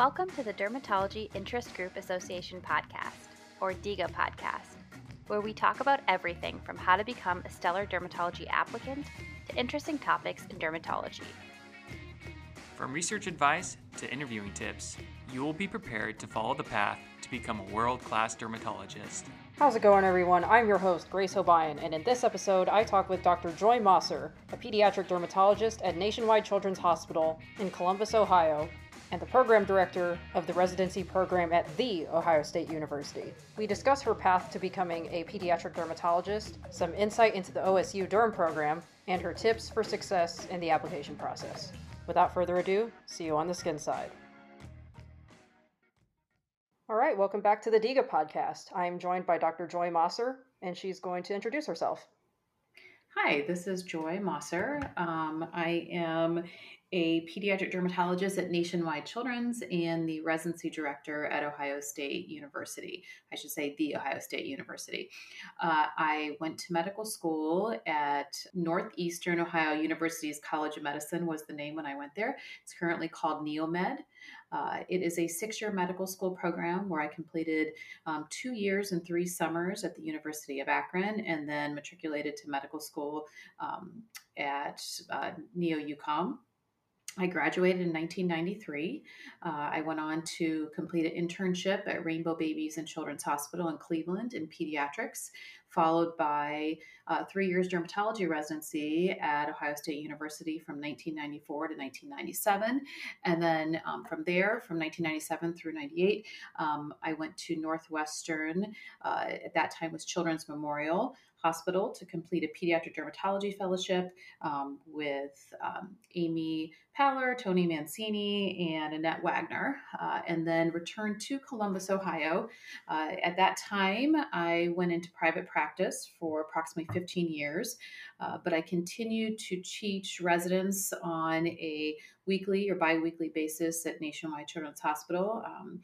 Welcome to the Dermatology Interest Group Association podcast, or DIGA podcast, where we talk about everything from how to become a stellar dermatology applicant to interesting topics in dermatology. From research advice to interviewing tips, you will be prepared to follow the path to become a world class dermatologist. How's it going, everyone? I'm your host, Grace Hobayan, and in this episode, I talk with Dr. Joy Mosser, a pediatric dermatologist at Nationwide Children's Hospital in Columbus, Ohio, and the program director of the residency program at The Ohio State University. We discuss her path to becoming a pediatric dermatologist, some insight into the OSU Derm program, and her tips for success in the application process. Without further ado, see you on the skin side. All right, welcome back to the DIGA podcast. I'm joined by Dr. Joy Mosser, and she's going to introduce herself. Hi, this is Joy Mosser. Um, I am a pediatric dermatologist at Nationwide Children's and the residency director at Ohio State University. I should say, the Ohio State University. Uh, I went to medical school at Northeastern Ohio University's College of Medicine, was the name when I went there. It's currently called NeoMed. Uh, it is a six year medical school program where I completed um, two years and three summers at the University of Akron and then matriculated to medical school um, at uh, Neo UCOM. I graduated in 1993. Uh, I went on to complete an internship at Rainbow Babies and Children's Hospital in Cleveland in pediatrics, followed by three years dermatology residency at Ohio State University from 1994 to 1997. And then um, from there, from 1997 through 98, um, I went to Northwestern, uh, at that time was Children's Memorial Hospital to complete a pediatric dermatology fellowship um, with um, Amy Paller, Tony Mancini, and Annette Wagner, uh, and then returned to Columbus, Ohio. Uh, at that time, I went into private practice for approximately 15 years, uh, but I continued to teach residents on a weekly or bi weekly basis at Nationwide Children's Hospital. Um,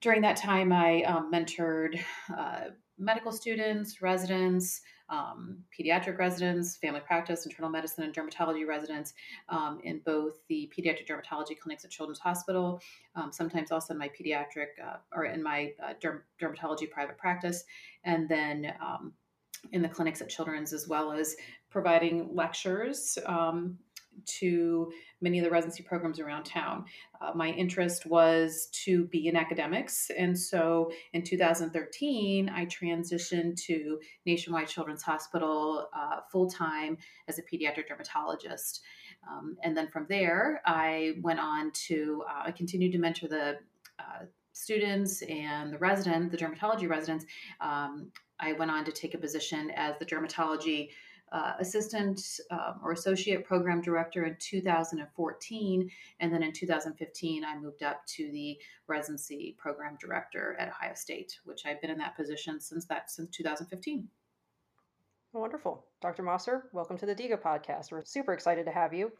during that time, I um, mentored uh, medical students, residents, um, pediatric residents, family practice, internal medicine, and dermatology residents um, in both the pediatric dermatology clinics at Children's Hospital, um, sometimes also in my pediatric uh, or in my uh, derm- dermatology private practice, and then um, in the clinics at Children's, as well as providing lectures um, to many of the residency programs around town. Uh, my interest was to be in academics. And so in 2013, I transitioned to Nationwide Children's Hospital uh, full time as a pediatric dermatologist. Um, and then from there, I went on to, uh, I continued to mentor the uh, students and the resident, the dermatology residents. Um, I went on to take a position as the dermatology uh, assistant um, or associate program director in 2014. And then in 2015, I moved up to the residency program director at Ohio State, which I've been in that position since that since 2015. Wonderful. Dr. Mosser, welcome to the DIGA podcast. We're super excited to have you.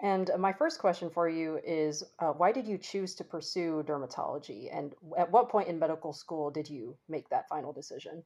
And my first question for you is uh, why did you choose to pursue dermatology? And at what point in medical school did you make that final decision?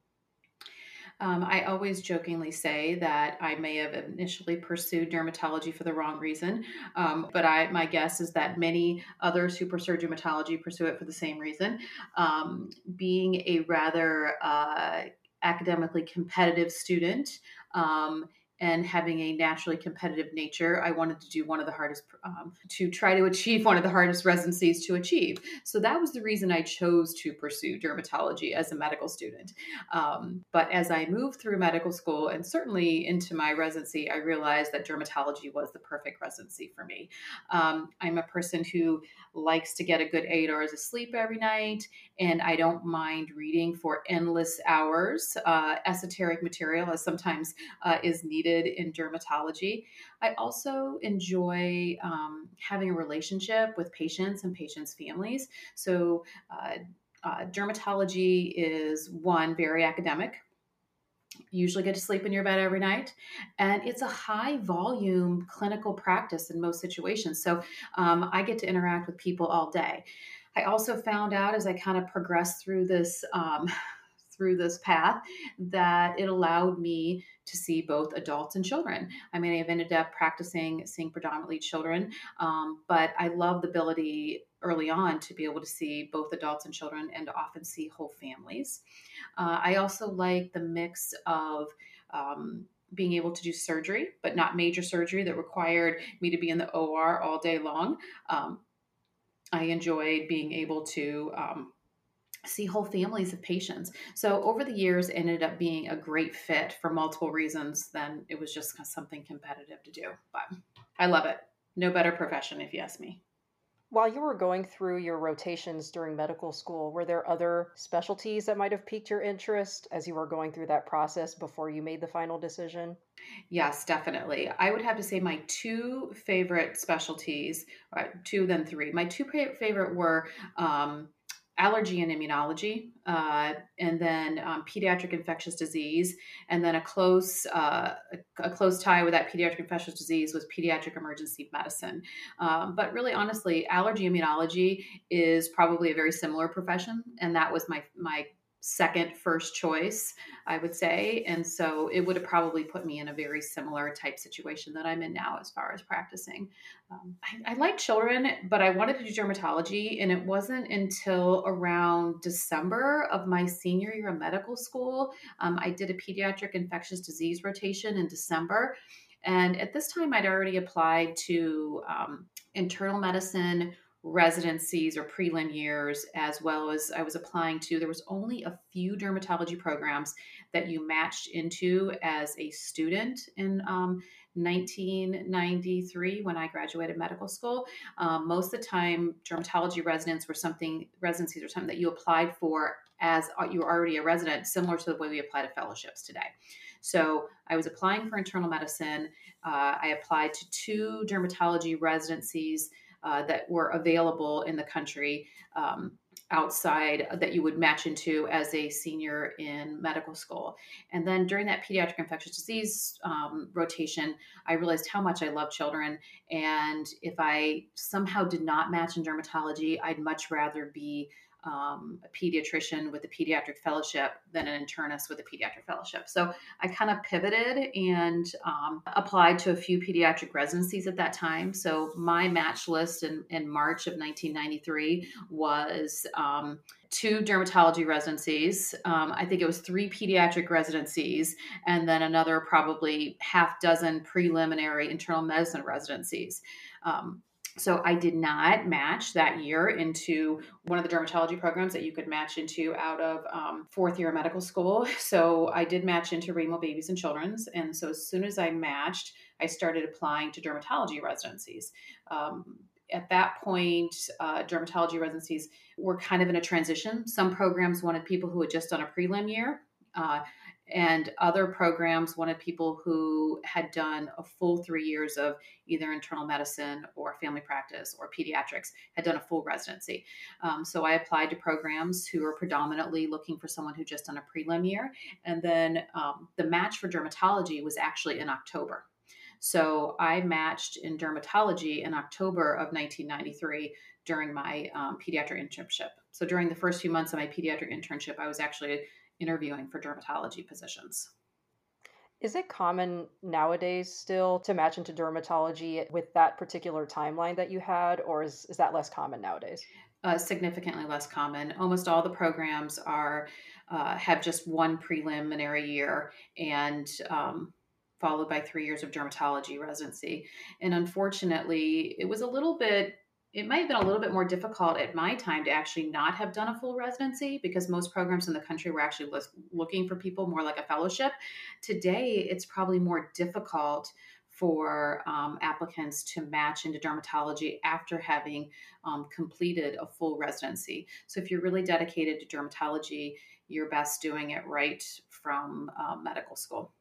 Um, I always jokingly say that I may have initially pursued dermatology for the wrong reason, um, but I my guess is that many others who pursue dermatology pursue it for the same reason. Um, being a rather uh, academically competitive student um, and having a naturally competitive nature, I wanted to do one of the hardest, um, to try to achieve one of the hardest residencies to achieve. So that was the reason I chose to pursue dermatology as a medical student. Um, but as I moved through medical school and certainly into my residency, I realized that dermatology was the perfect residency for me. Um, I'm a person who likes to get a good eight hours of sleep every night, and I don't mind reading for endless hours. Uh, esoteric material, as sometimes uh, is needed in dermatology. I also enjoy um, having a relationship with patients and patients' families. So, uh, uh dermatology is one very academic You usually get to sleep in your bed every night. And it's a high volume clinical practice in most situations. So um, I get to interact with people all day. I also found out as I kind of progressed through this. Um, through this path that it allowed me to see both adults and children. I mean, I've ended up practicing seeing predominantly children, um, but I love the ability early on to be able to see both adults and children and to often see whole families. Uh, I also like the mix of um, being able to do surgery, but not major surgery that required me to be in the OR all day long. Um, I enjoyed being able to um, see whole families of patients. So over the years, ended up being a great fit for multiple reasons. Then it was just something competitive to do, but I love it. No better profession, if you ask me. While you were going through your rotations during medical school, were there other specialties that might have piqued your interest as you were going through that process before you made the final decision? Yes, definitely. I would have to say my two favorite specialties, uh, two then three. My two favorite were um, allergy and immunology, uh, and then um, pediatric infectious disease, and then a close uh, a close tie with that pediatric infectious disease was pediatric emergency medicine. Um, but really, honestly, allergy immunology is probably a very similar profession, and that was my my second first choice, I would say. And so it would have probably put me in a very similar type situation that I'm in now as far as practicing. Um, I, I like children, but I wanted to do dermatology. And it wasn't until around December of my senior year of medical school. Um, I did a pediatric infectious disease rotation in December. And at this time, I'd already applied to um, internal medicine residencies or prelim years, as well as I was applying to. There was only a few dermatology programs that you matched into as a student in um, 1993 when I graduated medical school. Um, most of the time, dermatology residents were something residencies or something that you applied for as uh, you were already a resident, similar to the way we apply to fellowships today. So I was applying for internal medicine. Uh, I applied to two dermatology residencies uh, that were available in the country um, outside that you would match into as a senior in medical school. And then during that pediatric infectious disease um, rotation, I realized how much I love children. And if I somehow did not match in dermatology, I'd much rather be um, a pediatrician with a pediatric fellowship than an internist with a pediatric fellowship. So I kind of pivoted and um, applied to a few pediatric residencies at that time. So my match list in, in March of 1993 was um, two dermatology residencies. Um, I think it was three pediatric residencies, and then another probably half dozen preliminary internal medicine residencies. Um, so I did not match that year into one of the dermatology programs that you could match into out of um, fourth year medical school. So I did match into Rainbow Babies and Children's. And so as soon as I matched, I started applying to dermatology residencies. Um, at that point, uh, dermatology residencies were kind of in a transition. Some programs wanted people who had just done a prelim year. Uh, and other programs wanted people who had done a full three years of either internal medicine or family practice or pediatrics had done a full residency. Um, so i applied to programs who are predominantly looking for someone who just done a prelim year. And then um, the match for dermatology was actually in october. So i matched in dermatology in october of 1993 during my um, pediatric internship. So during the first few months of my pediatric internship i was actually interviewing for dermatology positions. Is it common nowadays still to match into dermatology with that particular timeline that you had, or is, is that less common nowadays? Uh, significantly less common. Almost all the programs are uh, have just one preliminary year and um, followed by three years of dermatology residency. And unfortunately, it was a little bit it might have been a little bit more difficult at my time to actually not have done a full residency because most programs in the country were actually looking for people more like a fellowship. Today, it's probably more difficult for um, applicants to match into dermatology after having um, completed a full residency. So, if you're really dedicated to dermatology, you're best doing it right from um, medical school.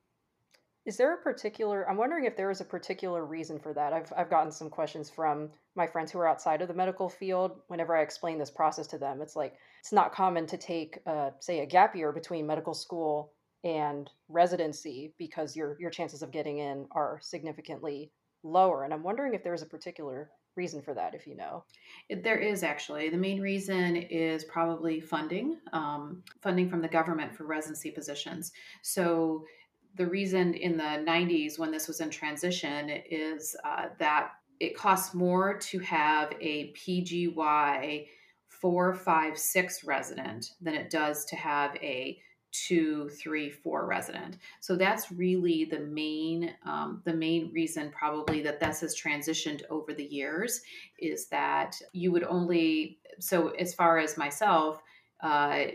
Is there a particular, I'm wondering if there is a particular reason for that. I've, I've gotten some questions from my friends who are outside of the medical field. Whenever I explain this process to them, it's like, it's not common to take, uh, say, a gap year between medical school and residency because your, your chances of getting in are significantly lower. And I'm wondering if there's a particular reason for that, if you know. There is actually. The main reason is probably funding, um, funding from the government for residency positions. So the reason in the 90s when this was in transition is uh, that it costs more to have a PGY four, five, six resident than it does to have a two, three, four resident. So that's really the main um, the main reason probably that this has transitioned over the years is that you would only so as far as myself. Uh,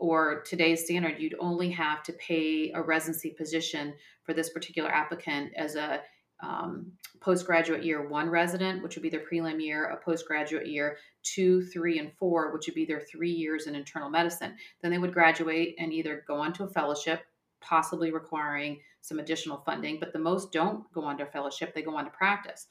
or today's standard, you'd only have to pay a residency position for this particular applicant as a um, postgraduate year one resident, which would be their prelim year, a postgraduate year two, three, and four, which would be their three years in internal medicine. Then they would graduate and either go on to a fellowship, possibly requiring some additional funding, but the most don't go on to a fellowship, they go on to practice.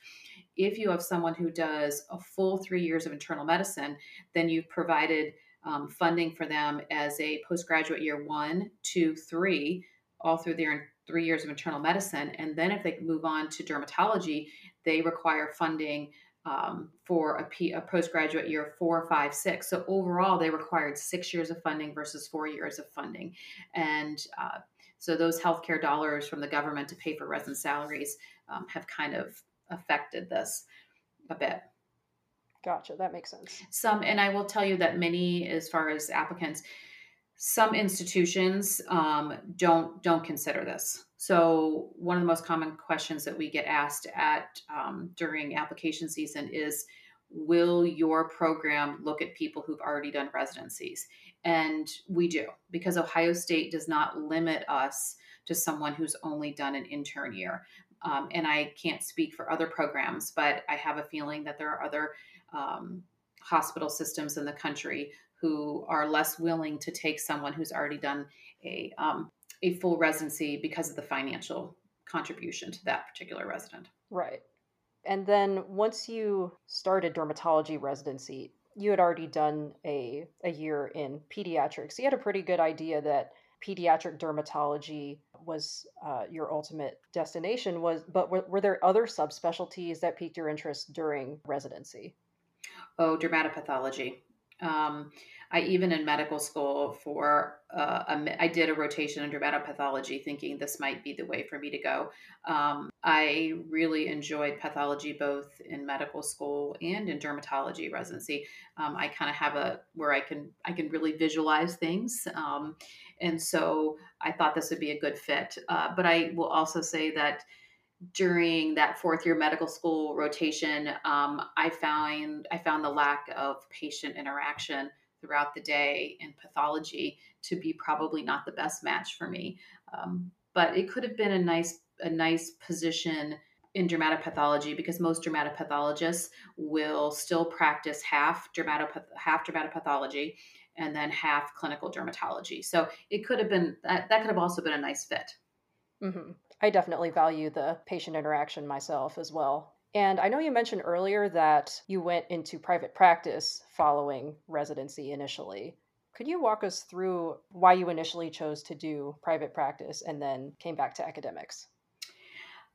If you have someone who does a full three years of internal medicine, then you've provided um, funding for them as a postgraduate year one, two, three, all through their three years of internal medicine. And then if they move on to dermatology, they require funding um, for a, P, a postgraduate year four, five, six. So overall, they required six years of funding versus four years of funding. And uh, so those healthcare dollars from the government to pay for resident salaries um, have kind of affected this a bit. Gotcha. That makes sense. Some, and I will tell you that many, as far as applicants, some institutions um, don't don't consider this. So one of the most common questions that we get asked at um, during application season is, "Will your program look at people who've already done residencies?" And we do because Ohio State does not limit us to someone who's only done an intern year. Um, and I can't speak for other programs, but I have a feeling that there are other um, hospital systems in the country who are less willing to take someone who's already done a um, a full residency because of the financial contribution to that particular resident. Right. And then once you started dermatology residency, you had already done a, a year in pediatrics. You had a pretty good idea that pediatric dermatology was uh, your ultimate destination was but were, were there other subspecialties that piqued your interest during residency oh dermatopathology um, I even in medical school for uh, a, I did a rotation in dermatopathology, thinking this might be the way for me to go. Um, I really enjoyed pathology both in medical school and in dermatology residency. Um, I kind of have a where I can I can really visualize things, um, and so I thought this would be a good fit. Uh, but I will also say that during that fourth year medical school rotation, um, I found I found the lack of patient interaction throughout the day in pathology to be probably not the best match for me. Um, but it could have been a nice a nice position in dermatopathology because most dermatopathologists will still practice half dermatopath- half dermatopathology and then half clinical dermatology. So it could have been that, that could have also been a nice fit. Mm-hmm. I definitely value the patient interaction myself as well. And I know you mentioned earlier that you went into private practice following residency initially. Could you walk us through why you initially chose to do private practice and then came back to academics?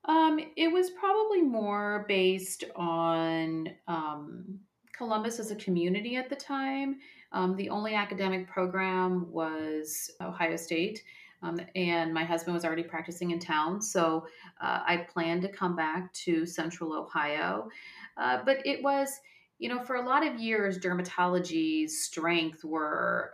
Um, it was probably more based on um, Columbus as a community at the time. Um, the only academic program was Ohio State. Um, and my husband was already practicing in town. So uh, I planned to come back to central Ohio. Uh, but it was, you know, for a lot of years, dermatology's strength were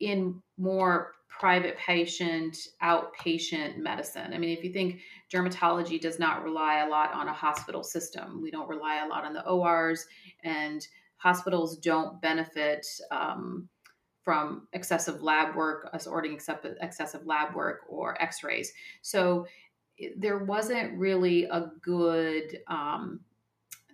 in more private patient, outpatient medicine. I mean, if you think dermatology does not rely a lot on a hospital system, we don't rely a lot on the ORs, and hospitals don't benefit. Um, from excessive lab work, us ordering excessive lab work or x rays. So there wasn't really a good, um,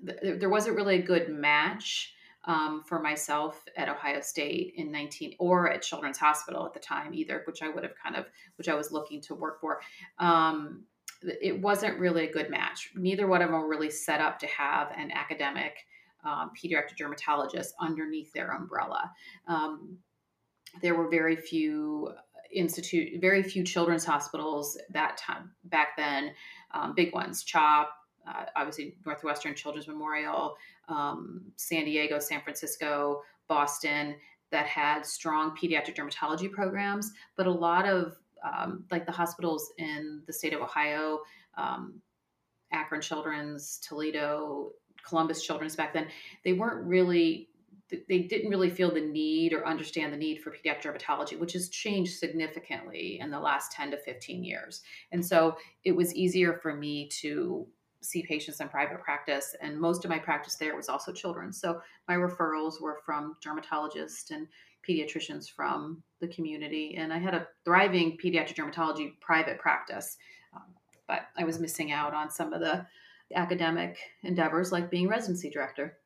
there wasn't really a good match. Um, for myself at Ohio State in 19 or at Children's Hospital at the time either, which I would have kind of, which I was looking to work for. Um, it wasn't really a good match. Neither one of them were really set up to have an academic um, pediatric dermatologist underneath their umbrella. Um, there were very few institute, very few children's hospitals that time back then. Um, big ones, CHOP, uh, obviously Northwestern Children's Memorial, um, San Diego, San Francisco, Boston, that had strong pediatric dermatology programs, but a lot of um, like the hospitals in the state of Ohio, um, Akron Children's, Toledo, Columbus Children's back then, they weren't really they didn't really feel the need or understand the need for pediatric dermatology, which has changed significantly in the last 10 to 15 years. And so it was easier for me to see patients in private practice. And most of my practice there was also children. So my referrals were from dermatologists and pediatricians from the community. And I had a thriving pediatric dermatology private practice. Um, but I was missing out on some of the academic endeavors like being residency director.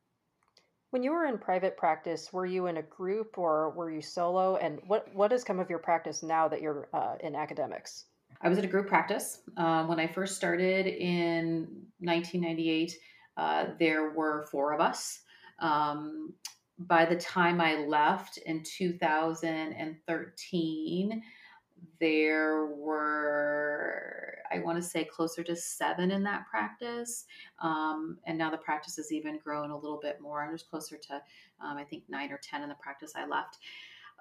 When you were in private practice, were you in a group or were you solo? And what, what has come of your practice now that you're uh, in academics? I was at a group practice. Um, when I first started in 1998, uh, there were four of us. Um, by the time I left in 2013, there were, I want to say, closer to seven in that practice. Um, and now the practice has even grown a little bit more. There's closer to, um, I think, nine or 10 in the practice I left.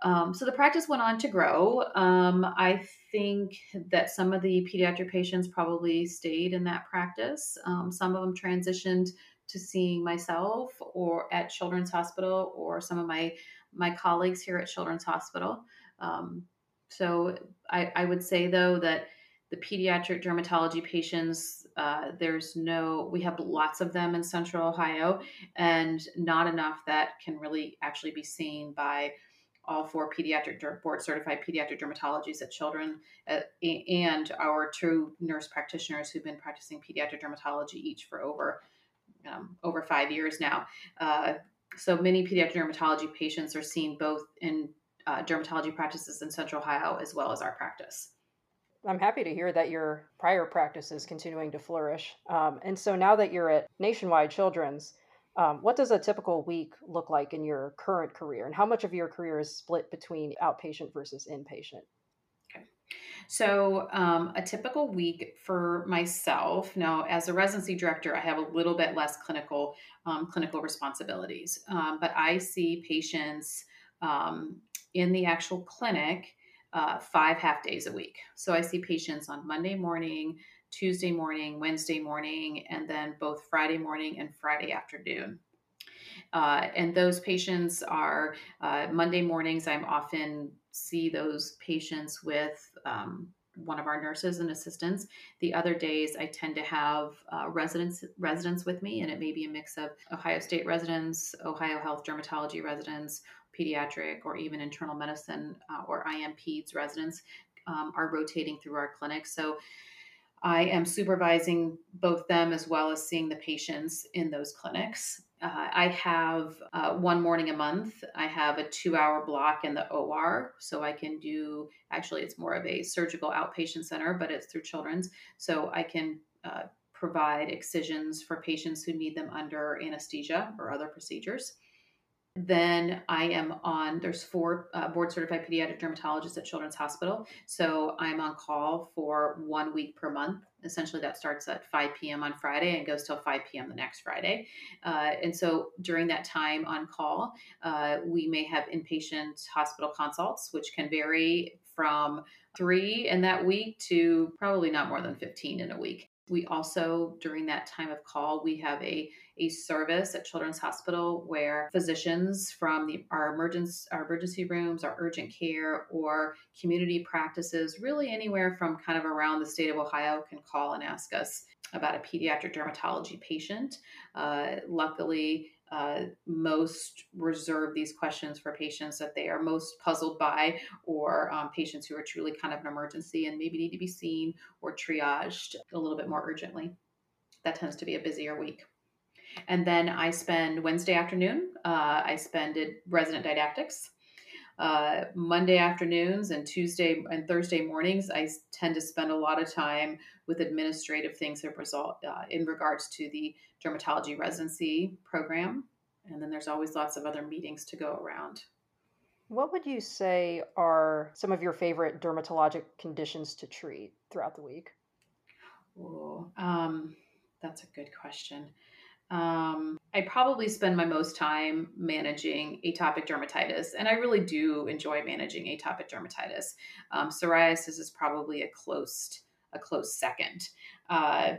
Um, so the practice went on to grow. Um, I think that some of the pediatric patients probably stayed in that practice. Um, some of them transitioned to seeing myself or at Children's Hospital or some of my my colleagues here at Children's Hospital. Um, so I, I, would say though that the pediatric dermatology patients, uh, there's no, we have lots of them in Central Ohio, and not enough that can really actually be seen by all four pediatric board certified pediatric dermatologists at children uh, and our two nurse practitioners who've been practicing pediatric dermatology each for over um, over five years now. Uh, so many pediatric dermatology patients are seen both in uh, dermatology practices in Central Ohio as well as our practice. I'm happy to hear that your prior practice is continuing to flourish. Um, and so now that you're at Nationwide Children's, um, what does a typical week look like in your current career, and how much of your career is split between outpatient versus inpatient? Okay. So, um, a typical week for myself now, as a residency director, I have a little bit less clinical um, clinical responsibilities, um, but I see patients um, in the actual clinic uh, five half days a week. So, I see patients on Monday morning, Tuesday morning, Wednesday morning, and then both Friday morning and Friday afternoon. Uh, and those patients are uh, Monday mornings. I'm often see those patients with um, one of our nurses and assistants. The other days, I tend to have uh, residents residents with me, and it may be a mix of Ohio State residents, Ohio Health Dermatology residents, pediatric, or even internal medicine uh, or IMPEDS residents um, are rotating through our clinic. So I am supervising both them as well as seeing the patients in those clinics. Uh, I have uh, one morning a month. I have a two hour block in the OR. So I can do, actually, it's more of a surgical outpatient center, but it's through children's. So I can uh, provide excisions for patients who need them under anesthesia or other procedures. Then I am on, there's four uh, board certified pediatric dermatologists at Children's Hospital. So I'm on call for one week per month. Essentially, that starts at 5 p.m. on Friday and goes till 5 p.m. the next Friday. Uh, and so during that time on call, uh, we may have inpatient hospital consults, which can vary from three in that week to probably not more than 15 in a week. We also, during that time of call, we have a, a service at Children's Hospital where physicians from the, our, emergency, our emergency rooms, our urgent care, or community practices, really anywhere from kind of around the state of Ohio, can call and ask us about a pediatric dermatology patient. Uh, luckily, uh, most reserve these questions for patients that they are most puzzled by or um, patients who are truly kind of an emergency and maybe need to be seen or triaged a little bit more urgently. That tends to be a busier week. And then I spend Wednesday afternoon, uh, I spend resident didactics. Uh, Monday afternoons and Tuesday and Thursday mornings, I tend to spend a lot of time with administrative things that result uh, in regards to the dermatology residency program. And then there's always lots of other meetings to go around. What would you say are some of your favorite dermatologic conditions to treat throughout the week? Oh, um, that's a good question. Um, I probably spend my most time managing atopic dermatitis, and I really do enjoy managing atopic dermatitis. Um, psoriasis is probably a close a close second. Uh,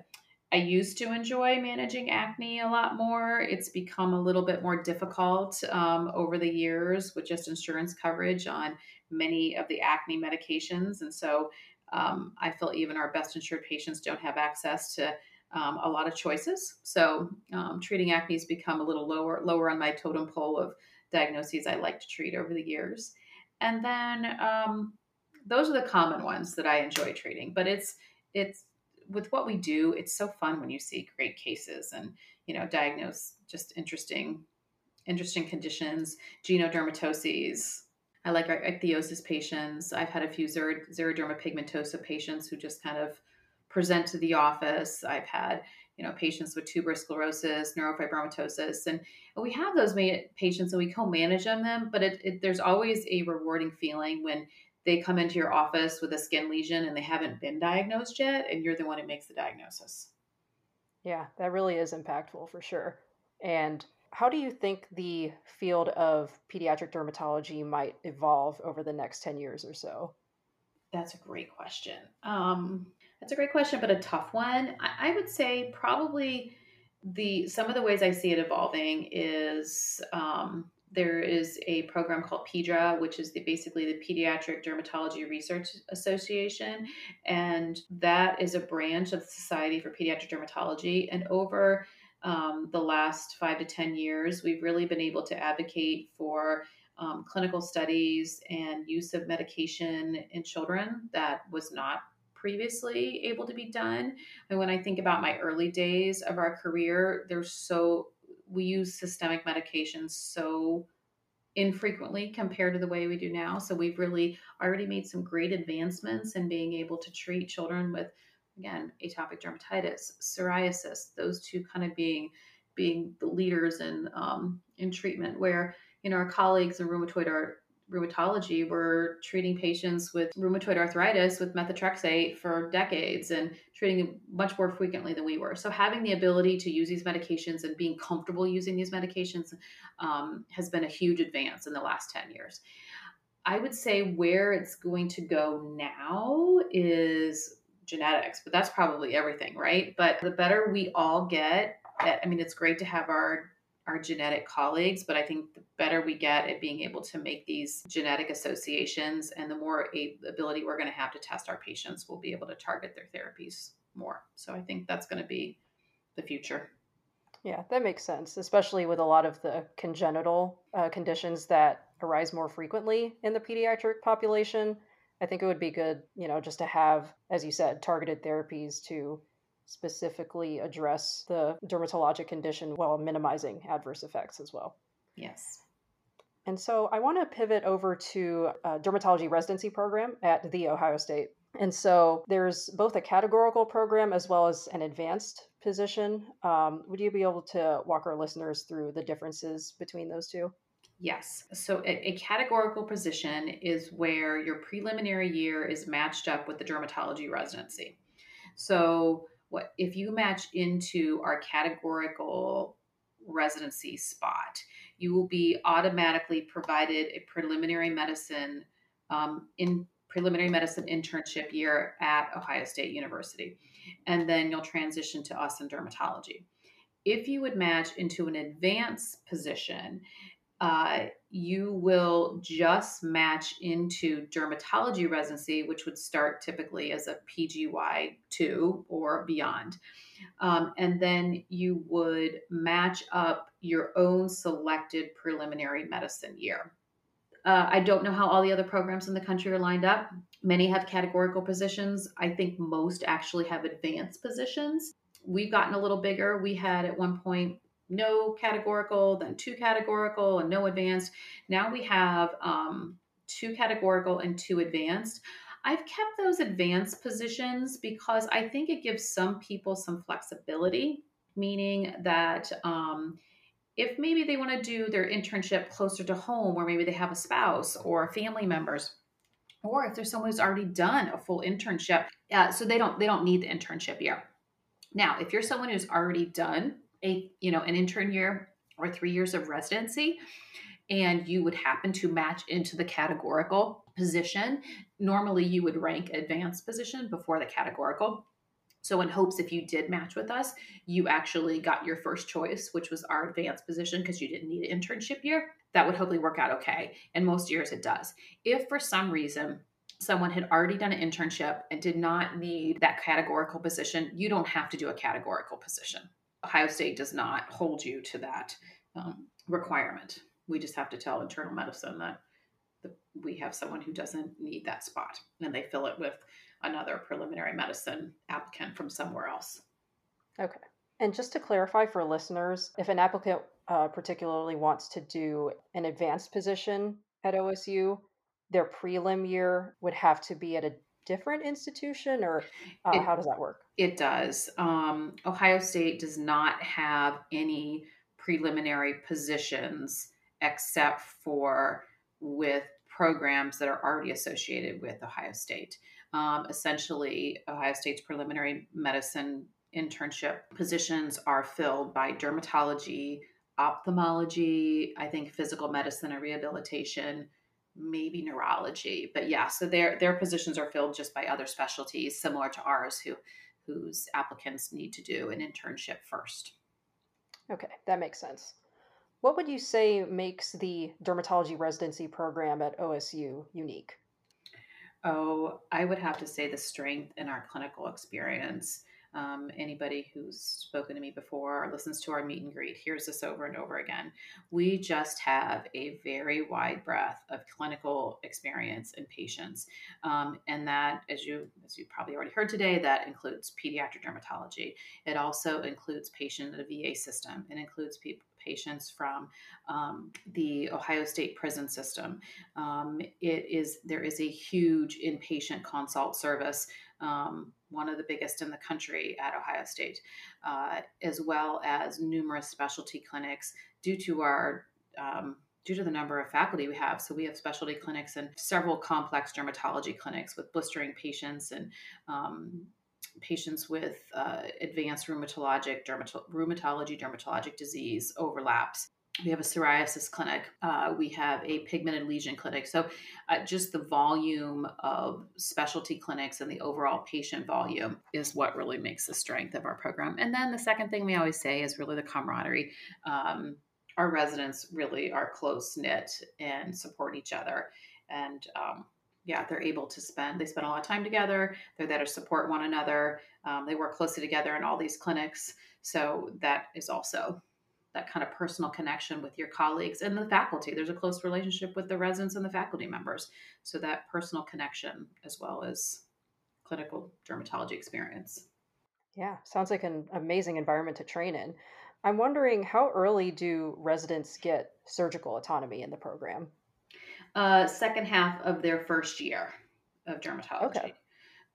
I used to enjoy managing acne a lot more. It's become a little bit more difficult um, over the years with just insurance coverage on many of the acne medications. And so um, I feel even our best insured patients don't have access to um, a lot of choices. So um, treating acne has become a little lower lower on my totem pole of diagnoses I like to treat over the years. And then um, those are the common ones that I enjoy treating. But it's it's with what we do, it's so fun when you see great cases and you know diagnose just interesting interesting conditions, genodermatoses. I like ichthyosis patients. I've had a few xeroderma pigmentosa patients who just kind of present to the office. I've had you know patients with tuberous sclerosis, neurofibromatosis, and, we have those patients and we co-manage them. But it, it, there's always a rewarding feeling when they come into your office with a skin lesion and they haven't been diagnosed yet, and you're the one who makes the diagnosis. Yeah, that really is impactful for sure. And how do you think the field of pediatric dermatology might evolve over the next 10 years or so? That's a great question. Um, that's a great question, but a tough one. I, I would say probably the some of the ways I see it evolving is um, there is a program called PEDRA, which is the, basically the Pediatric Dermatology Research Association, and that is a branch of the Society for Pediatric Dermatology. And over um, the last five to ten years, we've really been able to advocate for um, clinical studies and use of medication in children that was not previously able to be done. And when I think about my early days of our career, there's so we use systemic medications so infrequently compared to the way we do now. So we've really already made some great advancements in being able to treat children with again atopic dermatitis, psoriasis. Those two kind of being being the leaders in um, in treatment. Where you know our colleagues in rheumatoid rheumatology were treating patients with rheumatoid arthritis with methotrexate for decades and treating them much more frequently than we were. So having the ability to use these medications and being comfortable using these medications um, has been a huge advance in the last 10 years. I would say where it's going to go now is genetics, but that's probably everything, right? But the better we all get, I mean, it's great to have our our genetic colleagues, but I think the better we get at being able to make these genetic associations and the more ability we're going to have to test our patients, we'll be able to target their therapies more. So I think that's going to be the future. Yeah, that makes sense, especially with a lot of the congenital uh, conditions that arise more frequently in the pediatric population. I think it would be good, you know, just to have, as you said, targeted therapies to specifically address the dermatologic condition while minimizing adverse effects as well. Yes. And so I want to pivot over to a dermatology residency program at The Ohio State. And so there's both a categorical program as well as an advanced position. Um, would you be able to walk our listeners through the differences between those two? Yes. So a, a, categorical position is where your preliminary year is matched up with the dermatology residency. So what if you match into our categorical residency spot, you will be automatically provided a preliminary medicine um, in preliminary medicine internship year at Ohio State University, and then you'll transition to us in dermatology. If you would match into an advanced position, uh, you will just match into dermatology residency, which would start typically as a PGY2 or beyond. Um, and then you would match up your own selected preliminary medicine year. Uh, I don't know how all the other programs in the country are lined up. Many have categorical positions. I think most actually have advanced positions. We've gotten a little bigger. We had at one point no categorical, then two categorical, and no advanced. Now we have um, two categorical and two advanced. I've kept those advanced positions because I think it gives some people some flexibility, meaning that um, if maybe they want to do their internship closer to home, or maybe they have a spouse or family members, or if there's someone who's already done a full internship, uh, so they don't they don't need the internship year. Now, if you're someone who's already done a you know an intern year or three years of residency and you would happen to match into the categorical position normally you would rank advanced position before the categorical So, in hopes if you did match with us, you actually got your first choice, which was our advanced position because you didn't need an internship year, that would hopefully work out okay. And most years it does. If for some reason someone had already done an internship and did not need that categorical position, you don't have to do a categorical position. Ohio State does not hold you to that um, requirement. We just have to tell internal medicine that the, we have someone who doesn't need that spot and they fill it with another preliminary medicine applicant from somewhere else. Okay. And just to clarify for listeners, if an applicant uh, particularly wants to do an advanced position at OSU, their prelim year would have to be at a different institution, or uh, it, how does that work? It does. Um, Ohio State does not have any preliminary positions except for with programs that are already associated with Ohio State. Um, essentially, Ohio State's preliminary medicine internship positions are filled by dermatology, ophthalmology, I think physical medicine and rehabilitation, maybe neurology. But yeah, so their their positions are filled just by other specialties similar to ours who whose applicants need to do an internship first. Okay, that makes sense. What would you say makes the dermatology residency program at OSU unique? Oh, I would have to say the strength in our clinical experience. Um, anybody who's spoken to me before or listens to our meet and greet hears this over and over again. We just have a very wide breadth of clinical experience and patients, um, and that, as you as you probably already heard today, that includes pediatric dermatology. It also includes patient in the VA system. It includes people patients from um, the Ohio State prison system. Um, it is there is a huge inpatient consult service um, one of the biggest in the country at Ohio State, uh, as well as numerous specialty clinics due to our um, due to the number of faculty we have. So we have specialty clinics and several complex dermatology clinics with blistering patients and um, patients with uh, advanced rheumatologic dermato- rheumatology dermatologic disease overlaps we have a psoriasis clinic uh, we have a pigmented lesion clinic. So uh, just the volume of specialty clinics and the overall patient volume is what really makes the strength of our program. And then the second thing we always say is really the camaraderie. Um, our residents really are close knit and support each other. And um, yeah they're able to spend they spend a lot of time together. They're there to support one another. Um, they work closely together in all these clinics. So that is also that kind of personal connection with your colleagues and the faculty. There's a close relationship with the residents and the faculty members. So that personal connection as well as clinical dermatology experience. Yeah, sounds like an amazing environment to train in. I'm wondering how early do residents get surgical autonomy in the program? Uh, second half of their first year of dermatology. Okay.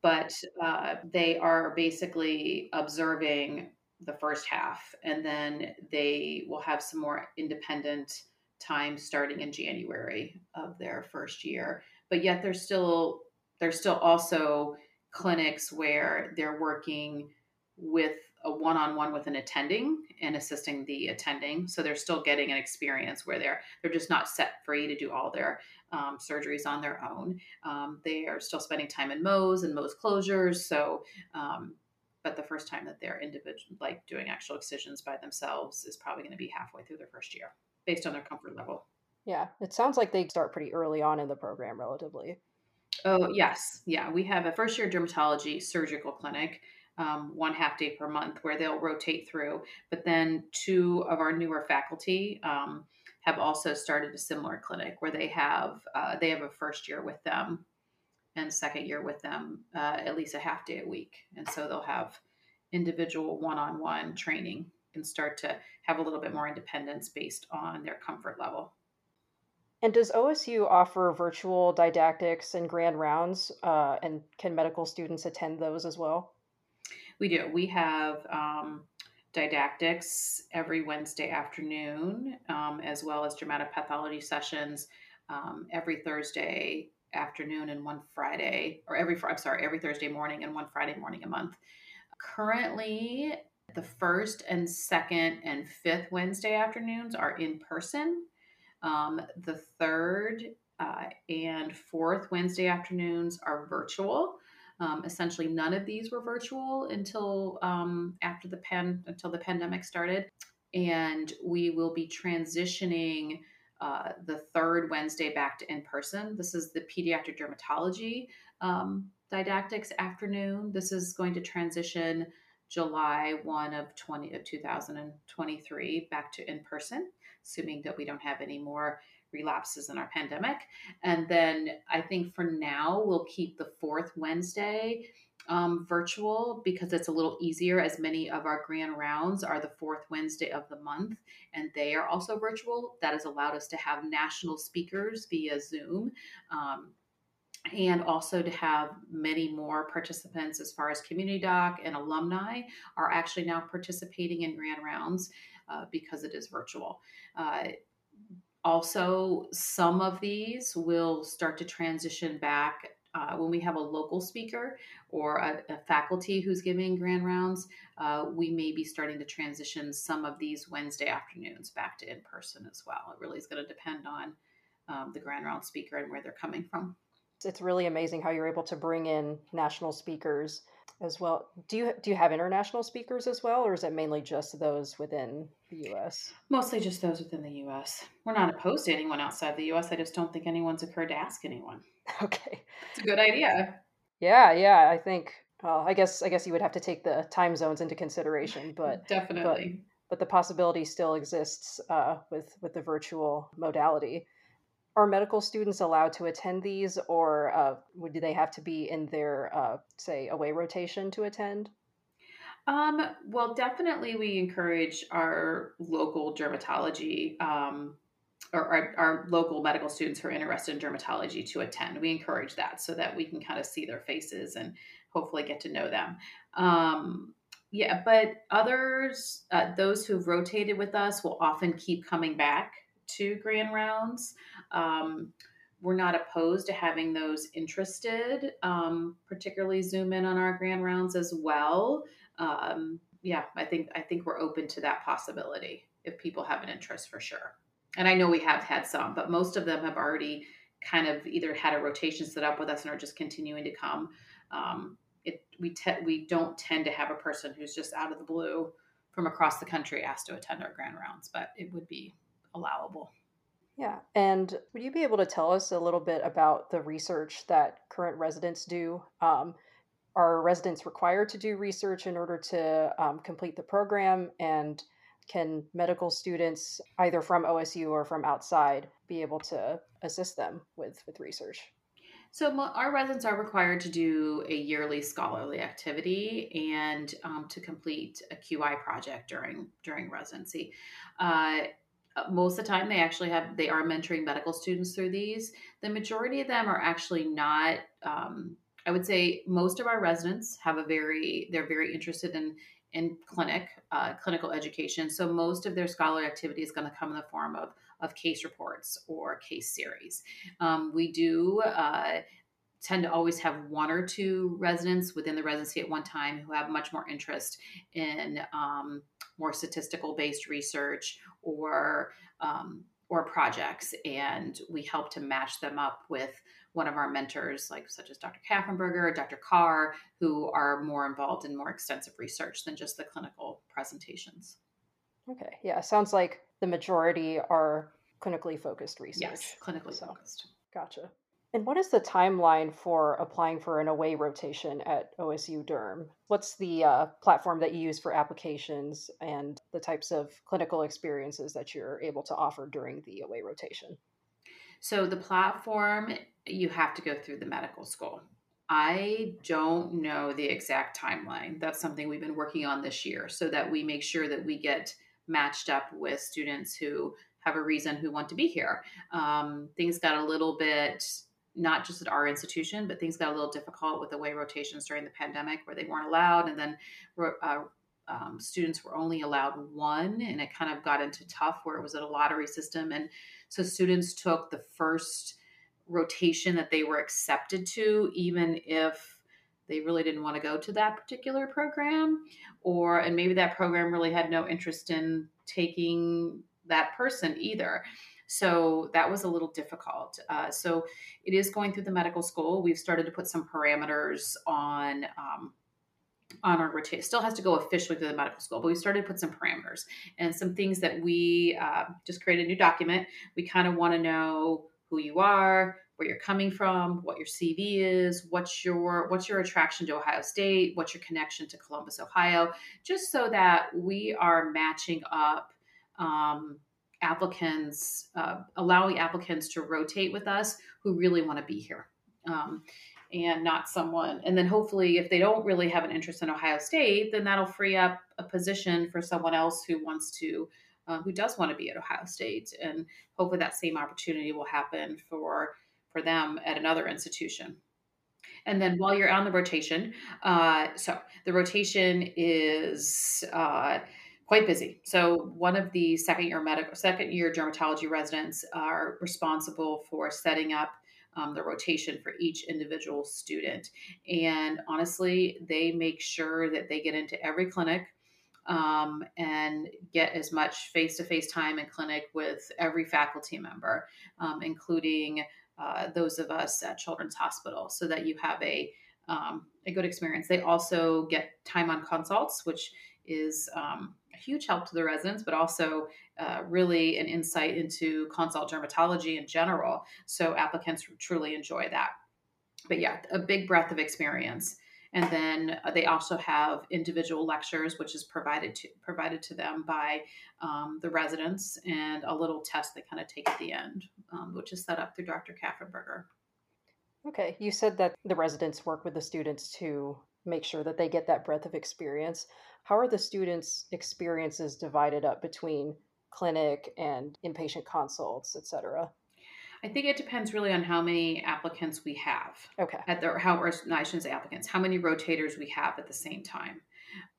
But uh, they are basically observing the first half, and then they will have some more independent time starting in January of their first year. But yet there's still there's still also clinics where they're working with a one-on-one with an attending and assisting the attending. So they're still getting an experience where they're they're just not set free to do all their um, surgeries on their own. Um, they are still spending time in Mohs and Mohs closures. So um, but the first time that they're individual like doing actual excisions by themselves is probably going to be halfway through their first year based on their comfort level. Yeah it sounds like they start pretty early on in the program relatively. Oh yes. Yeah we have a first year dermatology surgical clinic um, one half day per month where they'll rotate through but then two of our newer faculty um, have also started a similar clinic where they have uh, they have a first year with them and second year with them uh, at least a half day a week. And so they'll have individual one on one training and start to have a little bit more independence based on their comfort level. And does OSU offer virtual didactics and grand rounds? Uh, and can medical students attend those as well? We do. We have um, didactics every Wednesday afternoon, um, as well as dermatopathology sessions um, every Thursday afternoon and one Friday, or every I'm sorry, every Thursday morning and one Friday morning a month. Currently, the first and second and fifth Wednesday afternoons are in person. Um, the third uh, and fourth Wednesday afternoons are virtual. Um, essentially, none of these were virtual until um, after the pan until the pandemic started, and we will be transitioning uh, the third Wednesday back to in person. This is the pediatric dermatology um, didactics afternoon. This is going to transition July 1 of 20 of 2023 back to in person, assuming that we don't have any more relapses in our pandemic. And then I think for now, we'll keep the fourth Wednesday um, virtual because it's a little easier, as many of our grand rounds are the fourth Wednesday of the month, and they are also virtual. That has allowed us to have national speakers via Zoom. Um, and also to have many more participants as far as community doc and alumni are actually now participating in grand rounds uh, because it is virtual. Uh, also, some of these will start to transition back uh, when we have a local speaker or a, a faculty who's giving grand rounds. Uh, we may be starting to transition some of these Wednesday afternoons back to in person as well. It really is going to depend on um, the grand round speaker and where they're coming from. It's really amazing how you're able to bring in national speakers as well. Do you do you have international speakers as well, or is it mainly just those within the U.S.? Mostly just those within the U.S. We're not opposed to anyone outside the U.S. I just don't think anyone's occurred to ask anyone. Okay, it's a good idea. Yeah, yeah. I think. Well, I guess I guess you would have to take the time zones into consideration, but definitely. But, but the possibility still exists uh, with with the virtual modality are medical students allowed to attend these or uh, do they have to be in their uh, say away rotation to attend um, well definitely we encourage our local dermatology um, or our, our, local medical students who are interested in dermatology to attend we encourage that so that we can kind of see their faces and hopefully get to know them um, yeah but others uh, those who've rotated with us will often keep coming back to grand rounds. Um, we're not opposed to having those interested, um, particularly zoom in on our grand rounds as well. Um, yeah, I think I think we're open to that possibility if people have an interest for sure. And I know we have had some, but most of them have already kind of either had a rotation set up with us and are just continuing to come. Um, it we te- we don't tend to have a person who's just out of the blue from across the country asked to attend our grand rounds, but it would be allowable. Yeah. And would you be able to tell us a little bit about the research that current residents do? Um, are residents required to do research in order to um, complete the program? And can medical students, either from OSU or from outside, be able to assist them with, with research? So our residents are required to do a yearly scholarly activity and um, to complete a QI project during during residency. Uh, uh, most of the time they actually have they are mentoring medical students through these the majority of them are actually not um, i would say most of our residents have a very they're very interested in in clinic uh, clinical education. So most of their scholar activity is going to come in the form of of case reports or case series. Um, we do uh, tend to always have one or two residents within the residency at one time who have much more interest in um, more statistical based research or um, or projects. And we help to match them up with one of our mentors like such as dr kaffenberger dr carr who are more involved in more extensive research than just the clinical presentations okay yeah sounds like the majority are clinically focused research yes clinically so, focused gotcha and what is the timeline for applying for an away rotation at OSU Derm? What's the uh, platform that you use for applications and the types of clinical experiences that you're able to offer during the away rotation? So, the platform, you have to go through the medical school. I don't know the exact timeline. That's something we've been working on this year so that we make sure that we get matched up with students who have a reason who want to be here. Um, things got a little bit not just at our institution, but things got a little difficult with the way rotations during the pandemic where they weren't allowed. And then uh, um, students were only allowed one, and it kind of got into tough where it was at a lottery system. And so students took the first rotation that they were accepted to, even if they really didn't want to go to that particular program, or and maybe that program really had no interest in taking that person either. So that was a little difficult. Uh, so it is going through the medical school. We've started to put some parameters on. Um, on our rotation still has to go officially through the medical school but we started to put some parameters and some things that we uh, just created a new document we kind of want to know who you are where you're coming from, what your CV is, what's your what's your attraction to Ohio State, what's your connection to Columbus, Ohio, just so that we are matching up um, applicants, uh, allowing applicants to rotate with us who really want to be here. Um, and not someone. And then hopefully, if they don't really have an interest in Ohio State, then that'll free up a position for someone else who wants to, uh, who does want to be at Ohio State. And hopefully, that same opportunity will happen for for them at another institution. And then while you're on the rotation, uh, so the rotation is uh, quite busy. So one of the second year medical, second year dermatology residents are responsible for setting up um, the rotation for each individual student. And honestly, they make sure that they get into every clinic um, and get as much face to face time in clinic with every faculty member, um, including uh, those of us at Children's Hospital so that you have a, um, a good experience. They also get time on consults, which is um, huge help to the residents, but also uh, really an insight into consult dermatology in general. So applicants truly enjoy that. But yeah, a big breadth of experience. And then uh, they also have individual lectures, which is provided to provided to them by um, the residents, and a little test they kind of take at the end, um, which is set up through Dr. Kaffenberger. Okay, you said that the residents work with the students to make sure that they get that breadth of experience. How are the students' experiences divided up between clinic and inpatient consults, et cetera? I think it depends really on how many applicants we have. Okay. At the how or no, I shouldn't say applicants, how many rotators we have at the same time.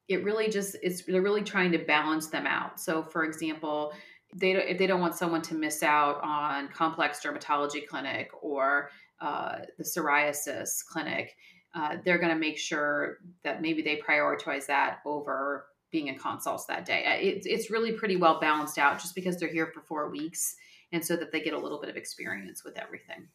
It really just it's they're really trying to balance them out. So for example, they don't, if they don't want someone to miss out on complex dermatology clinic or uh, the psoriasis clinic, uh, they're going to make sure that maybe they prioritize that over being in consults that day. It's it's really pretty well balanced out just because they're here for four weeks and so that they get a little bit of experience with everything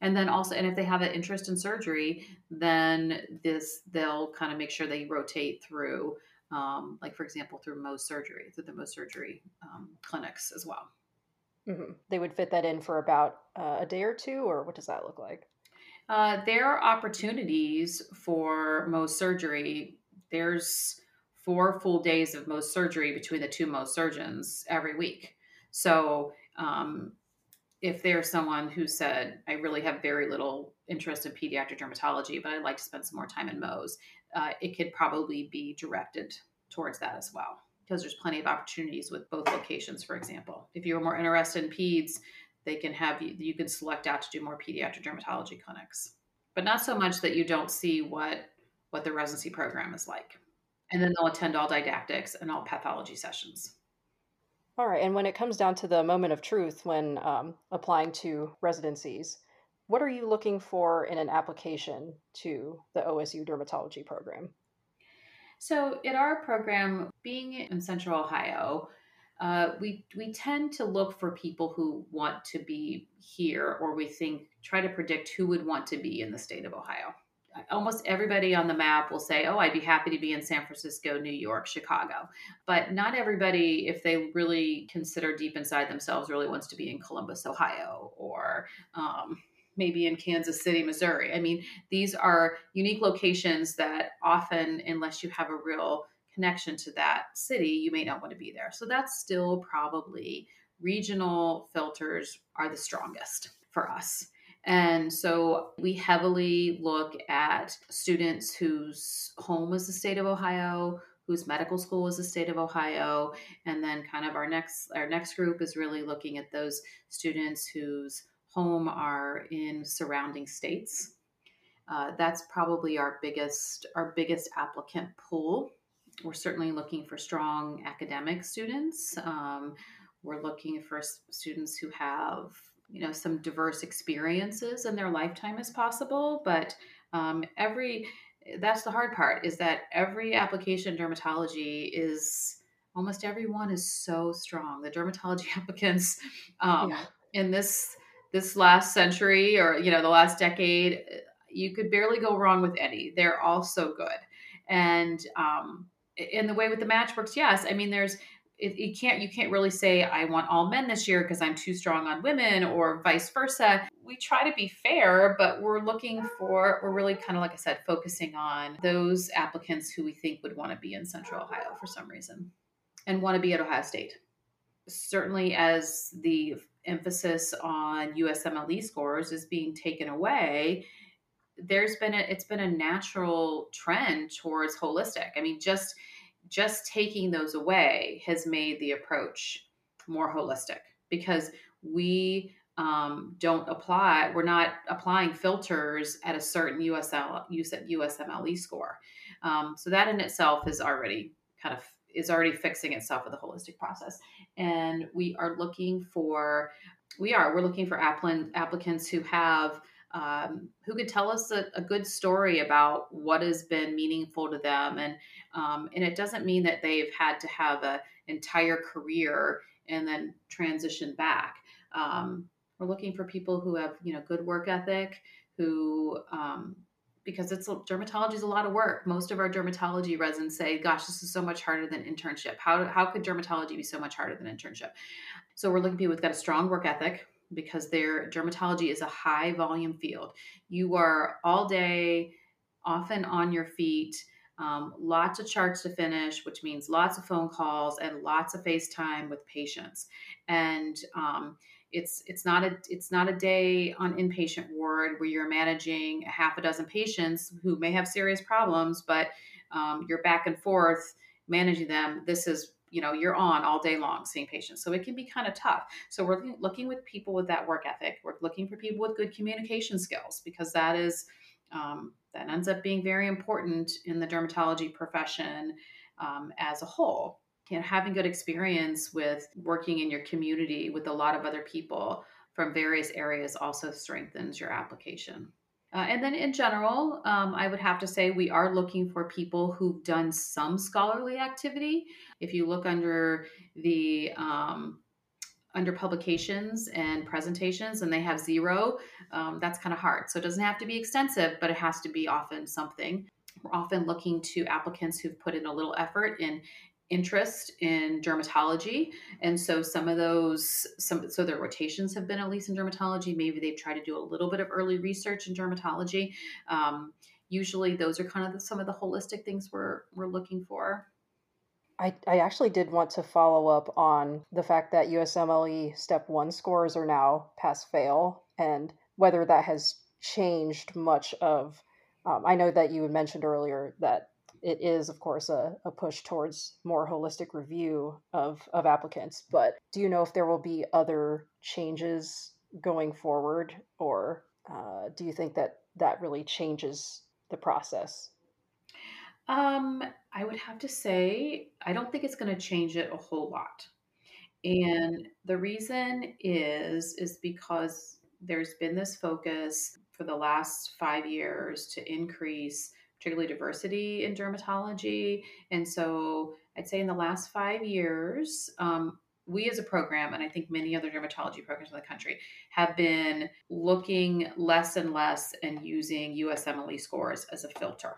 and then also and if they have an interest in surgery then this they'll kind of make sure they rotate through um, like for example through Mohs surgery through the Mohs surgery um, clinics as well mm-hmm. they would fit that in for about uh, a day or two or what does that look like uh, there are opportunities for Mohs surgery there's four full days of Mohs surgery between the two Mohs surgeons every week so um, if there's someone who said, I really have very little interest in pediatric dermatology, but I'd like to spend some more time in Mohs, uh, it could probably be directed towards that as well. Because there's plenty of opportunities with both locations, for example. If you're more interested in peds, they can have you, you can select out to do more pediatric dermatology clinics, but not so much that you don't see what what the residency program is like. And then they'll attend all didactics and all pathology sessions. All right. And when it comes down to the moment of truth when um, applying to residencies, what are you looking for in an application to the OSU dermatology program? So, in our program, being in Central Ohio, uh, we we tend to look for people who want to be here, or we think try to predict who would want to be in the state of Ohio almost everybody on the map will say, Oh, I'd be happy to be in San Francisco, New York, Chicago. But not everybody, if they really consider deep inside themselves, really wants to be in Columbus, Ohio, or um, maybe in Kansas City, Missouri. I mean, these are unique locations that often, unless you have a real connection to that city, you may not want to be there. So that's still probably regional filters are the strongest for us. And so we heavily look at students whose home is the state of Ohio, whose medical school is the state of Ohio, and then kind of our next our next group is really looking at those students whose home are in surrounding states. Uh, that's probably our biggest our biggest applicant pool. We're certainly looking for strong academic students. Um, we're looking for students who have you know some diverse experiences in their lifetime as possible but um, every that's the hard part is that every application dermatology is almost everyone is so strong the dermatology applicants um, yeah. in this this last century or you know the last decade you could barely go wrong with any they're all so good and um in the way with the matchbooks yes. I mean there's it, you can't you can't really say i want all men this year because i'm too strong on women or vice versa. We try to be fair but we're looking for we're really kind of like i said focusing on those applicants who we think would want to be in central ohio for some reason and want to be at ohio state. Certainly as the emphasis on USMLE scores is being taken away, there's been a it's been a natural trend towards holistic. I mean, just just taking those away has made the approach more holistic because we um, don't apply we're not applying filters at a certain USL USMLE score. Um, so that in itself is already kind of is already fixing itself with a holistic process. And we are looking for, we are, we're looking for applicants who have, um, who could tell us a, a, good story about what has been meaningful to them. And, um, and it doesn't mean that they've had to have an entire career and then transition back. Um, we're looking for people who have, you know, good work ethic, who um, because it's dermatology is a lot of work. Most of our dermatology residents say, "Gosh, this is so much harder than internship. How how could dermatology be so much harder than internship?" So we're looking for people who've got a strong work ethic because their dermatology is a high volume field. You are all day, often on your feet. Um, lots of charts to finish, which means lots of phone calls and lots of FaceTime with patients. And um, it's it's not a it's not a day on inpatient ward where you're managing a half a dozen patients who may have serious problems, but um, you're back and forth managing them. This is you know you're on all day long seeing patients. So it can be kind of tough. So we're looking, looking with people with that work ethic. We're looking for people with good communication skills because that is um, that ends up being very important in the dermatology profession um, as a whole. You know, having good experience with working in your community with a lot of other people from various areas also strengthens your application. Uh, and then in general, um, I would have to say we are looking for people who've done some scholarly activity. If you look under the um, under publications and presentations and they have zero, um, that's kind of hard. So it doesn't have to be extensive, but it has to be often something. We're often looking to applicants who've put in a little effort in interest in dermatology. And so some of those some so their rotations have been at least in dermatology. Maybe they've tried to do a little bit of early research in dermatology. Um, usually those are kind of the, some of the holistic things we're we're looking for. I, I actually did want to follow up on the fact that USMLE step one scores are now pass fail and whether that has changed much of um, I know that you had mentioned earlier that it is, of course, a, a push towards more holistic review of, of applicants. But do you know if there will be other changes going forward, or uh, do you think that that really changes the process? Um, I would have to say, I don't think it's going to change it a whole lot. And the reason is is because there's been this focus for the last 5 years to increase particularly diversity in dermatology. And so I'd say in the last five years, um, we as a program, and I think many other dermatology programs in the country, have been looking less and less and using USMLE scores as a filter.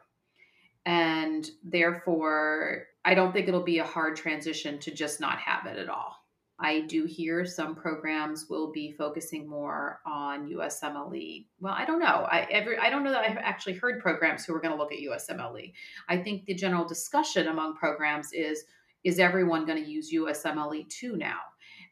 And therefore, I don't think it'll be a hard transition to just not have it at all. I do hear some programs will be focusing more on USMLE. Well, I don't know. I every I don't know that I've actually heard programs who are going to look at USMLE. I think the general discussion among programs is is everyone going to use USMLE too now?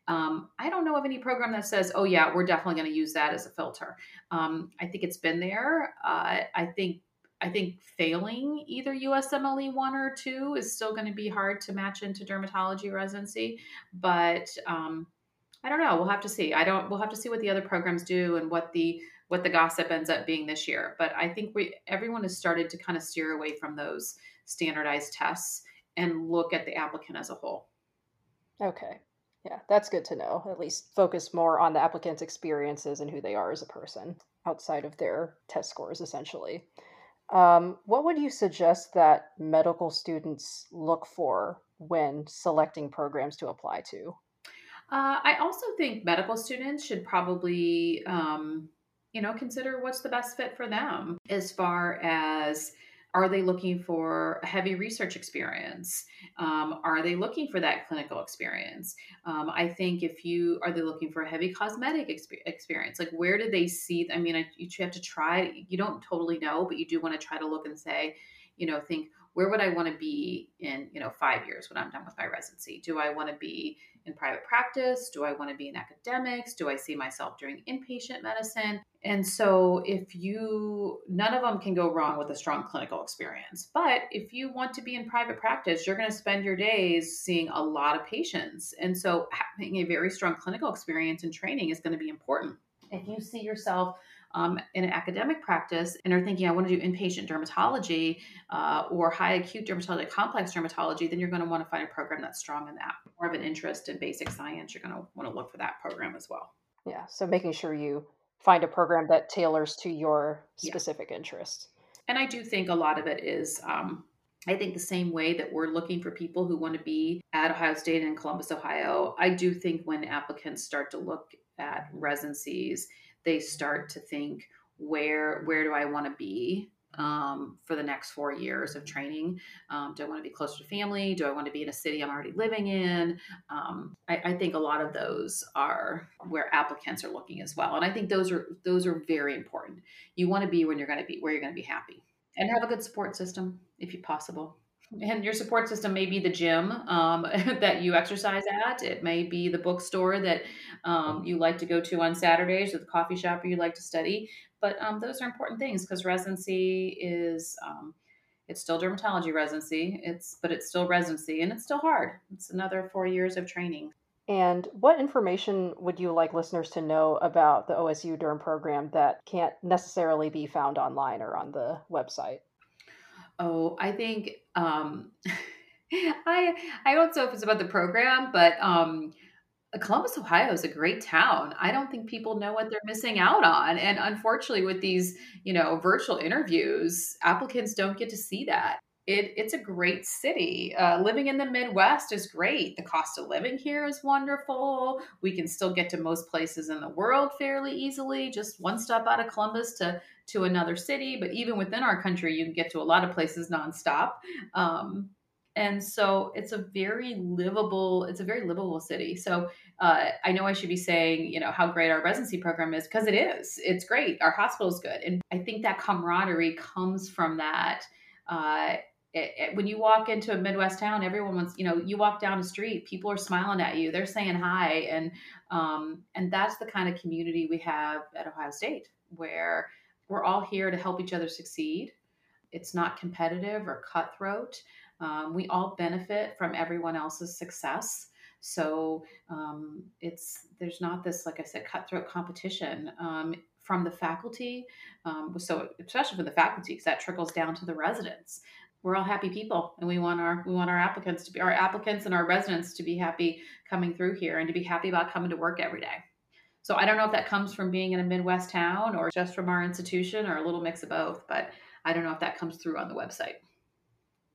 Um, I don't know of any program that says, "Oh yeah, we're definitely going to use that as a filter." Um, I think it's been there. Uh, I think I think failing either USMLE one or two is still going to be hard to match into dermatology residency. But um, I don't know. We'll have to see. I don't. We'll have to see what the other programs do and what the what the gossip ends up being this year. But I think we everyone has started to kind of steer away from those standardized tests and look at the applicant as a whole. Okay. Yeah, that's good to know. At least focus more on the applicant's experiences and who they are as a person outside of their test scores, essentially. Um, what would you suggest that medical students look for when selecting programs to apply to? Uh, I also think medical students should probably, um, you know, consider what's the best fit for them as far as are they looking for a heavy research experience? Um, are they looking for that clinical experience? Um, I think if you are they looking for a heavy cosmetic exp- experience, like where do they see? I mean, I, you have to try. You don't totally know, but you do want to try to look and say, you know, think where would I want to be in, you know, five years when I'm done with my residency? Do I want to be in private practice? Do I want to be in academics? Do I see myself doing inpatient medicine? And so, if you, none of them can go wrong with a strong clinical experience. But if you want to be in private practice, you're going to spend your days seeing a lot of patients. And so, having a very strong clinical experience and training is going to be important. If you see yourself um, in an academic practice and are thinking, I want to do inpatient dermatology uh, or high acute dermatology, complex dermatology, then you're going to want to find a program that's strong in that. More of an interest in basic science, you're going to want to look for that program as well. Yeah. So making sure you find a program that tailors to your specific yeah. interests. And I do think a lot of it is. Um, I think the same way that we're looking for people who want to be at Ohio State and Columbus, Ohio, I do think when applicants start to look at residencies, they start to think where where do I want to be um, for the next four years of training? Um, do I want to be closer to family? Do I want to be in a city I'm already living in? Um, I, I, think a lot of those are where applicants are looking as well, and I think those are those are very important. You want to be when you're going to be where you're going to be happy, and have a good support system if you possible. And your support system may be the gym um, that you exercise at. It may be the bookstore that um, you like to go to on Saturdays or the coffee shop where you like to study. But um, those are important things because residency is um, it's still dermatology residency. It's but it's still residency and it's still hard. It's another four years of training. And what information would you like listeners to know about the OSU Derm program that can't necessarily be found online or on the website? Oh, I think um, I I don't know if it's about the program, but um, Columbus, Ohio is a great town. I don't think people know what they're missing out on, and unfortunately, with these you know virtual interviews, applicants don't get to see that. It, it's a great city. Uh, living in the Midwest is great. The cost of living here is wonderful. We can still get to most places in the world fairly easily, just one stop out of Columbus to to another city. But even within our country, you can get to a lot of places nonstop. Um, and so it's a very livable it's a very livable city so uh, i know i should be saying you know how great our residency program is because it is it's great our hospital is good and i think that camaraderie comes from that uh, it, it, when you walk into a midwest town everyone wants you know you walk down the street people are smiling at you they're saying hi and um, and that's the kind of community we have at ohio state where we're all here to help each other succeed. It's not competitive or cutthroat. Um, we all benefit from everyone else's success. So um, it's there's not this, like I said, cutthroat competition um, from the faculty. Um, so especially for the faculty, because that trickles down to the residents. We're all happy people, and we want our we want our applicants to be our applicants and our residents to be happy coming through here and to be happy about coming to work every day. So I don't know if that comes from being in a Midwest town or just from our institution or a little mix of both, but I don't know if that comes through on the website.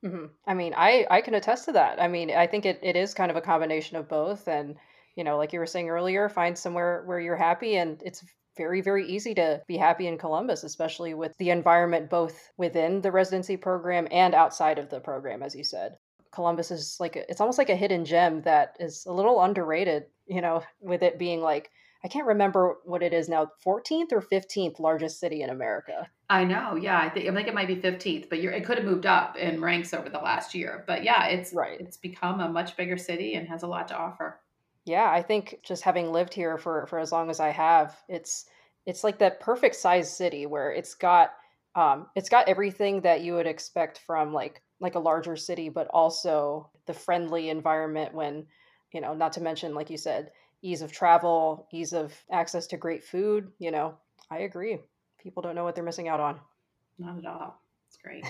Mm-hmm. I mean, I, I can attest to that. I mean, I think it, it is kind of a combination of both. And, you know, like you were saying earlier, find somewhere where you're happy. And it's very, very easy to be happy in Columbus, especially with the environment both within the residency program and outside of the program, as you said. Columbus is like, it's almost like a hidden gem that is a little underrated, you know, with it being like I can't remember what it is now, 14th or 15th largest city in America. I know. Yeah, I think I think it might be 15th, but it could have moved up in ranks over the last year. But yeah, it's right. It's become a much bigger city and has a lot to offer. Yeah, I think just having lived here for for as long as I have, it's it's like that perfect size city where it's got um it's got everything that you would expect from like like a larger city, but also the friendly environment when, you know, not to mention like you said, ease of travel, ease of access to great food. You know, I agree. People don't know what they're missing out on. Not at all. It's great.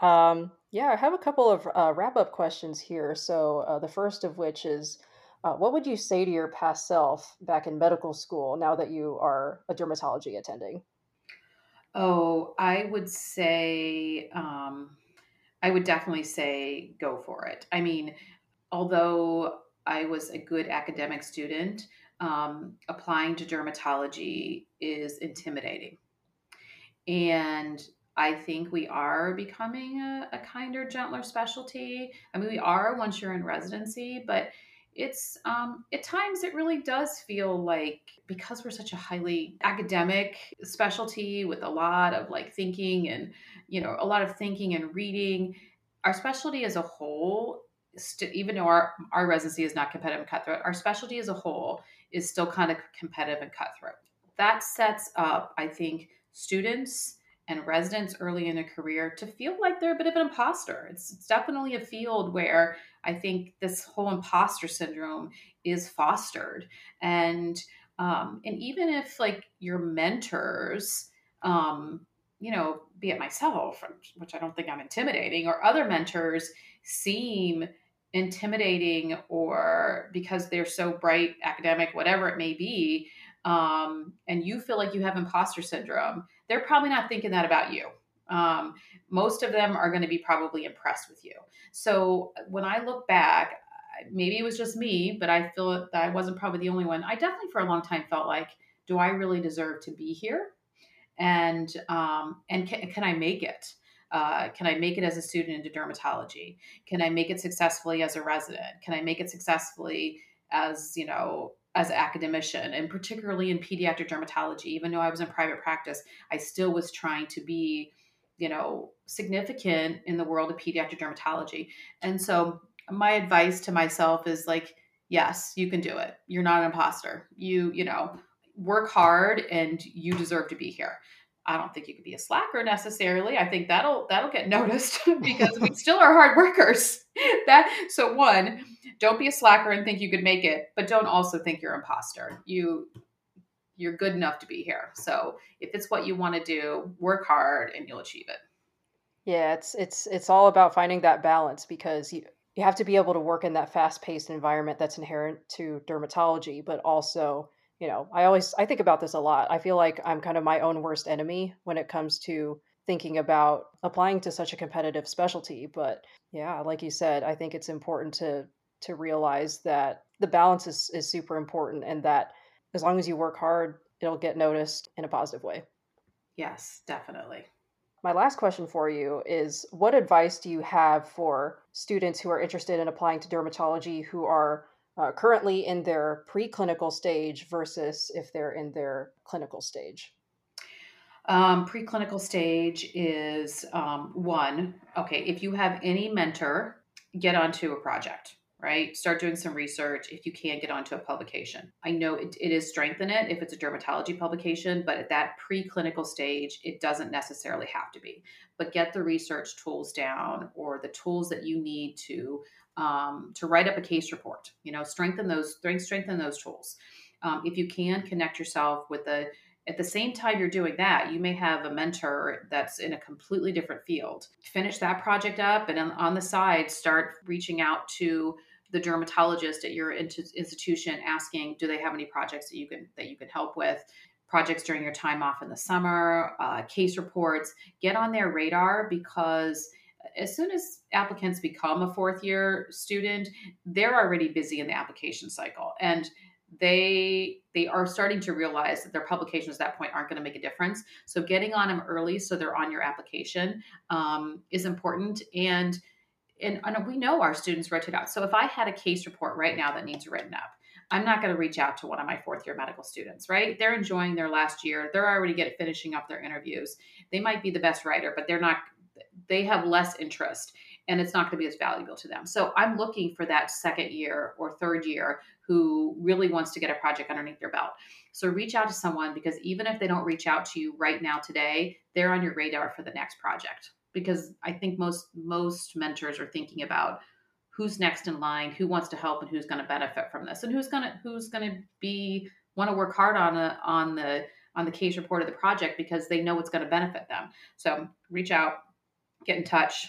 um, yeah, I have a couple of uh, wrap up questions here. So, uh, the first of which is uh, what would you say to your past self back in medical school now that you are a dermatology attending? Oh, I would say, um, I would definitely say go for it. I mean, although I was a good academic student, um, applying to dermatology is intimidating. And I think we are becoming a, a kinder, gentler specialty. I mean, we are once you're in residency, but it's um, at times it really does feel like because we're such a highly academic specialty with a lot of like thinking and you know a lot of thinking and reading our specialty as a whole st- even though our, our residency is not competitive and cutthroat our specialty as a whole is still kind of competitive and cutthroat that sets up i think students and residents early in a career to feel like they're a bit of an imposter. It's, it's definitely a field where I think this whole imposter syndrome is fostered. And um, and even if like your mentors, um, you know, be it myself, which I don't think I'm intimidating, or other mentors seem intimidating or because they're so bright, academic, whatever it may be, um, and you feel like you have imposter syndrome, they're probably not thinking that about you. Um, most of them are going to be probably impressed with you. So when I look back, maybe it was just me, but I feel that I wasn't probably the only one. I definitely for a long time felt like, do I really deserve to be here? And um, and can, can I make it? Uh, can I make it as a student into dermatology? Can I make it successfully as a resident? Can I make it successfully as you know as an academician and particularly in pediatric dermatology even though i was in private practice i still was trying to be you know significant in the world of pediatric dermatology and so my advice to myself is like yes you can do it you're not an imposter you you know work hard and you deserve to be here I don't think you could be a slacker necessarily. I think that'll that'll get noticed because we still are hard workers. that so one, don't be a slacker and think you could make it, but don't also think you're imposter. You you're good enough to be here. So if it's what you want to do, work hard and you'll achieve it. Yeah, it's it's it's all about finding that balance because you you have to be able to work in that fast-paced environment that's inherent to dermatology, but also you know, I always I think about this a lot. I feel like I'm kind of my own worst enemy when it comes to thinking about applying to such a competitive specialty, but yeah, like you said, I think it's important to to realize that the balance is is super important and that as long as you work hard, it'll get noticed in a positive way. Yes, definitely. My last question for you is what advice do you have for students who are interested in applying to dermatology who are uh, currently in their preclinical stage versus if they're in their clinical stage? Um, preclinical stage is um, one. Okay, if you have any mentor, get onto a project, right? Start doing some research. If you can, get onto a publication. I know it, it is strengthen it if it's a dermatology publication, but at that preclinical stage, it doesn't necessarily have to be. But get the research tools down or the tools that you need to um, to write up a case report. You know, strengthen those strengthen those tools. Um, if you can connect yourself with a at the same time you're doing that, you may have a mentor that's in a completely different field. Finish that project up, and on the side, start reaching out to the dermatologist at your institution, asking, do they have any projects that you can that you can help with? Projects during your time off in the summer, uh, case reports. Get on their radar because as soon as applicants become a fourth year student, they're already busy in the application cycle and they they are starting to realize that their publications at that point aren't going to make a difference. So getting on them early so they're on your application um, is important. And, and and we know our students rotate out. So if I had a case report right now that needs written up, I'm not going to reach out to one of my fourth year medical students, right? They're enjoying their last year. They're already getting finishing up their interviews. They might be the best writer, but they're not they have less interest and it's not going to be as valuable to them. So I'm looking for that second year or third year who really wants to get a project underneath their belt. So reach out to someone because even if they don't reach out to you right now today, they're on your radar for the next project. Because I think most most mentors are thinking about who's next in line, who wants to help, and who's going to benefit from this, and who's going to who's going to be want to work hard on a, on the on the case report of the project because they know it's going to benefit them. So reach out, get in touch.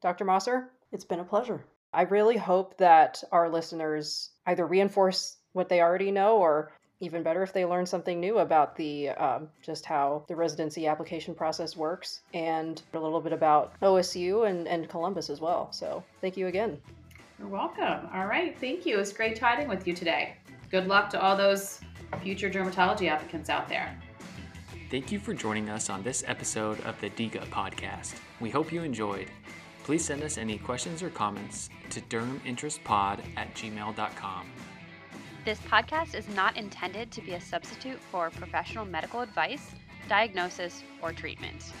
Dr. Mosser, it's been a pleasure. I really hope that our listeners either reinforce what they already know or even better if they learn something new about the um, just how the residency application process works and a little bit about OSU and, and Columbus as well. So thank you again. You're welcome. All right. Thank you. It's great chatting with you today. Good luck to all those future dermatology applicants out there. Thank you for joining us on this episode of the DIGA podcast. We hope you enjoyed. Please send us any questions or comments to derminterestpod at gmail.com. This podcast is not intended to be a substitute for professional medical advice, diagnosis, or treatment.